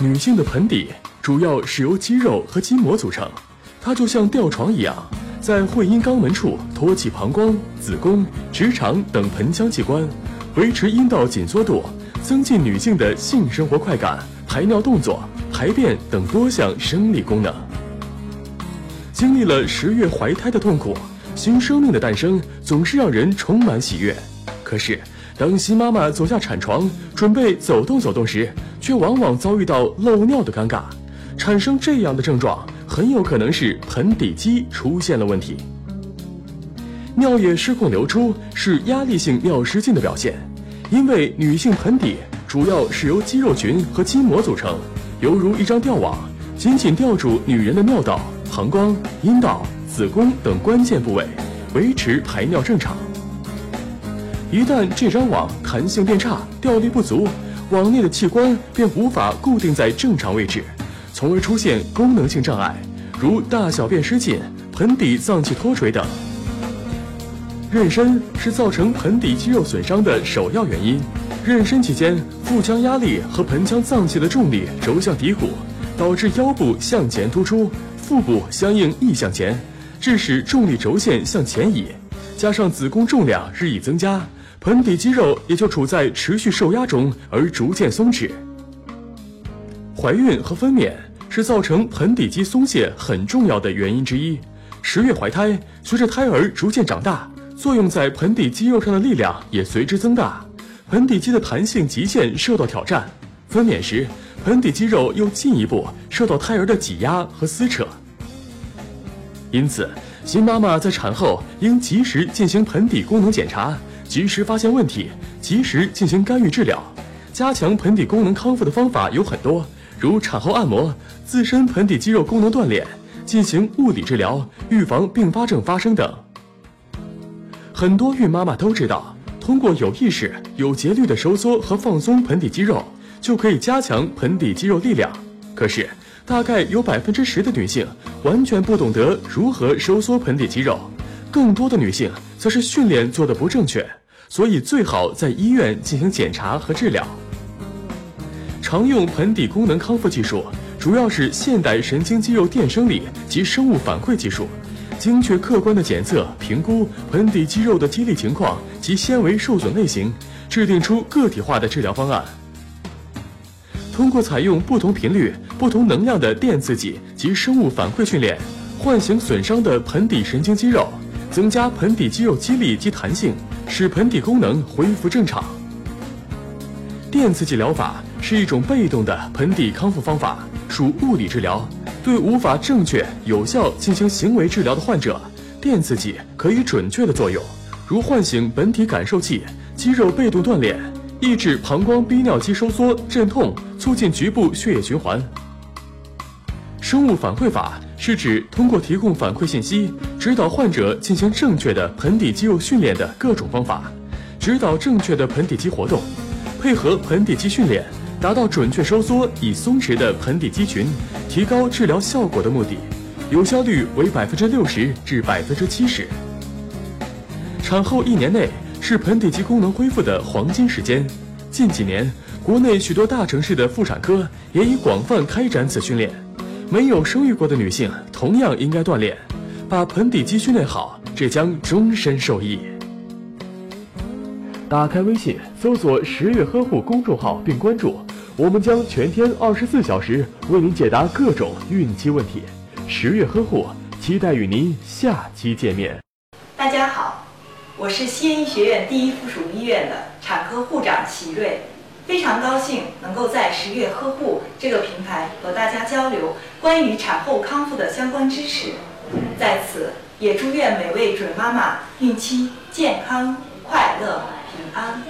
女性的盆底主要是由肌肉和筋膜组成，它就像吊床一样，在会阴肛门处托起膀胱、子宫、直肠等盆腔器官，维持阴道紧缩度，增进女性的性生活快感、排尿动作、排便等多项生理功能。经历了十月怀胎的痛苦，新生命的诞生总是让人充满喜悦。可是，当新妈妈走下产床，准备走动走动时，却往往遭遇到漏尿的尴尬。产生这样的症状，很有可能是盆底肌出现了问题。尿液失控流出是压力性尿失禁的表现，因为女性盆底主要是由肌肉群和筋膜组成，犹如一张吊网，紧紧吊住女人的尿道。膀胱、阴道、子宫等关键部位，维持排尿正常。一旦这张网弹性变差、吊力不足，网内的器官便无法固定在正常位置，从而出现功能性障碍，如大小便失禁、盆底脏器脱垂等。妊娠是造成盆底肌肉损伤的首要原因。妊娠期间，腹腔压力和盆腔脏器的重力轴向骶骨，导致腰部向前突出。腹部相应逆向前，致使重力轴线向前移，加上子宫重量日益增加，盆底肌肉也就处在持续受压中而逐渐松弛。怀孕和分娩是造成盆底肌松懈很重要的原因之一。十月怀胎，随着胎儿逐渐长大，作用在盆底肌肉上的力量也随之增大，盆底肌的弹性极限受到挑战。分娩时，盆底肌肉又进一步受到胎儿的挤压和撕扯，因此新妈妈在产后应及时进行盆底功能检查，及时发现问题，及时进行干预治疗。加强盆底功能康复的方法有很多，如产后按摩、自身盆底肌肉功能锻炼、进行物理治疗、预防并发症发生等。很多孕妈妈都知道，通过有意识、有节律的收缩和放松盆底肌肉。就可以加强盆底肌肉力量，可是大概有百分之十的女性完全不懂得如何收缩盆底肌肉，更多的女性则是训练做的不正确，所以最好在医院进行检查和治疗。常用盆底功能康复技术主要是现代神经肌肉电生理及生物反馈技术，精确客观的检测评估盆底肌肉的肌力情况及纤维受损类型，制定出个体化的治疗方案。通过采用不同频率、不同能量的电刺激及生物反馈训练，唤醒损伤的盆底神经肌肉，增加盆底肌肉肌力及弹性，使盆底功能恢复正常。电刺激疗法是一种被动的盆底康复方法，属物理治疗。对无法正确有效进行行为治疗的患者，电刺激可以准确的作用，如唤醒本体感受器、肌肉被动锻炼。抑制膀胱逼尿肌收缩、镇痛，促进局部血液循环。生物反馈法是指通过提供反馈信息，指导患者进行正确的盆底肌肉训练的各种方法，指导正确的盆底肌活动，配合盆底肌训练，达到准确收缩以松弛的盆底肌群，提高治疗效果的目的，有效率为百分之六十至百分之七十。产后一年内。是盆底肌功能恢复的黄金时间。近几年，国内许多大城市的妇产科也已广泛开展此训练。没有生育过的女性同样应该锻炼，把盆底肌训练好，这将终身受益。打开微信，搜索“十月呵护”公众号并关注，我们将全天二十四小时为您解答各种孕期问题。十月呵护，期待与您下期见面。大家好。我是西安医学院第一附属医院的产科护长齐瑞，非常高兴能够在十月呵护这个平台和大家交流关于产后康复的相关知识。在此，也祝愿每位准妈妈孕期健康、快乐、平安。